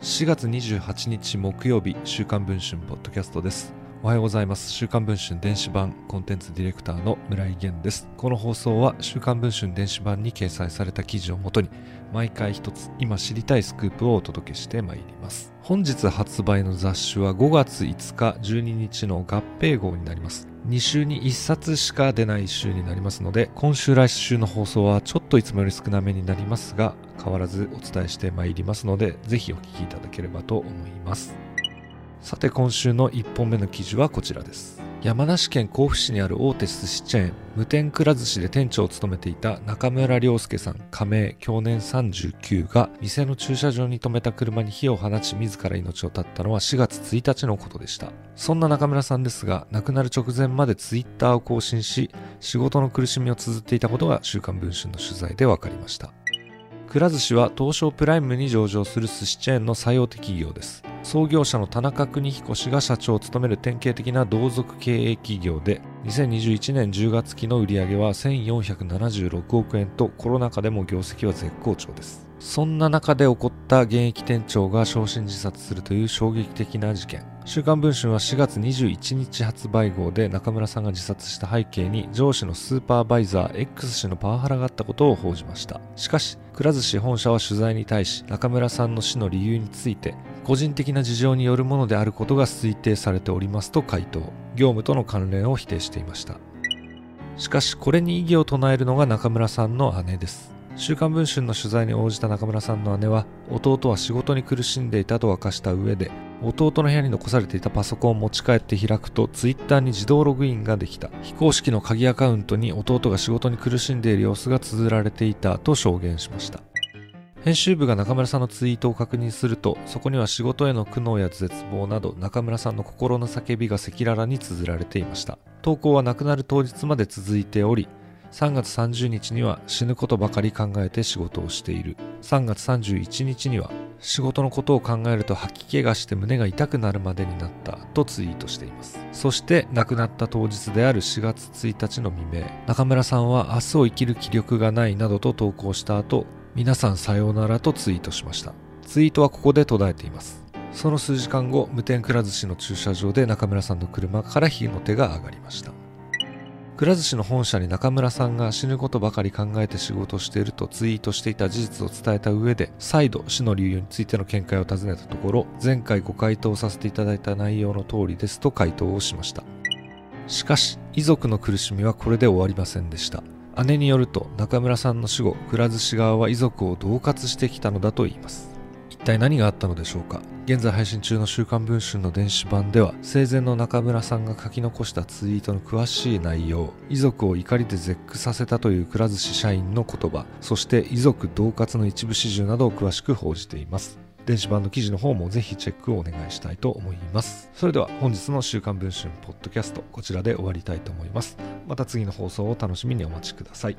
4月28日木曜日週刊文春ポッドキャストです。おはようございます。週刊文春電子版コンテンツディレクターの村井源です。この放送は週刊文春電子版に掲載された記事をもとに毎回一つ今知りたいスクープをお届けしてまいります。本日発売の雑誌は5月5日12日の合併号になります。2週に1冊しか出ない週になりますので今週来週の放送はちょっといつもより少なめになりますが変わらずお伝えしてまいりますのでぜひお聞きいただければと思います。さて今週の1本目の記事はこちらです。山梨県甲府市にある大手寿司チェーン無天くら寿司で店長を務めていた中村良介さん加盟去年39が店の駐車場に停めた車に火を放ち自ら命を絶ったのは4月1日のことでした。そんな中村さんですが亡くなる直前までツイッターを更新し仕事の苦しみを綴っていたことが週刊文春の取材で分かりました。くら寿司は東証プライムに上場する寿司チェーンの最大手企業です。創業者の田中邦彦氏が社長を務める典型的な同族経営企業で2021年10月期の売上は1476億円とコロナ禍でも業績は絶好調です。そんな中で起こった現役店長が焼身自殺するという衝撃的な事件。週刊文春は4月21日発売号で中村さんが自殺した背景に上司のスーパーバイザー X 氏のパワハラがあったことを報じました。しかしくら寿司本社は取材に対し中村さんの死の理由について個人的な事情によるものであることが推定されておりますと回答。業務との関連を否定していました。しかしこれに異議を唱えるのが中村さんの姉です。週刊文春の取材に応じた中村さんの姉は弟は仕事に苦しんでいたと明かした上で弟の部屋に残されていたパソコンを持ち帰って開くとツイッターに自動ログインができた。非公式の鍵アカウントに弟が仕事に苦しんでいる様子が綴られていたと証言しました。編集部が中村さんのツイートを確認するとそこには仕事への苦悩や絶望など中村さんの心の叫びが赤裸々に綴られていました。投稿は亡くなる当日まで続いており3月30日には死ぬことばかり考えて仕事をしている。3月31日には仕事のことを考えると吐き気がして胸が痛くなるまでになったとツイートしています。そして亡くなった当日である4月1日の未明中村さんは明日を生きる気力がないなどと投稿した後皆さんさようならとツイートしました。ツイートはここで途絶えています。その数時間後無天くら寿司の駐車場で中村さんの車から火の手が上がりました。くら寿司の本社に中村さんが死ぬことばかり考えて仕事をしているとツイートしていた事実を伝えた上で再度死の理由についての見解を尋ねたところ前回ご回答させていただいた内容の通りですと回答をしました。しかし遺族の苦しみはこれで終わりませんでした。姉によると中村さんの死後くら寿司側は遺族を恫喝してきたのだといいます。一体何があったのでしょうか？現在配信中の週刊文春の電子版では生前の中村さんが書き残したツイートの詳しい内容遺族を怒りで絶句させたというくら寿司社員の言葉そして遺族恫喝の一部始終などを詳しく報じています。電子版の記事の方もぜひチェックをお願いしたいと思います。それでは本日の週刊文春ポッドキャストこちらで終わりたいと思います。また次の放送を楽しみにお待ちください。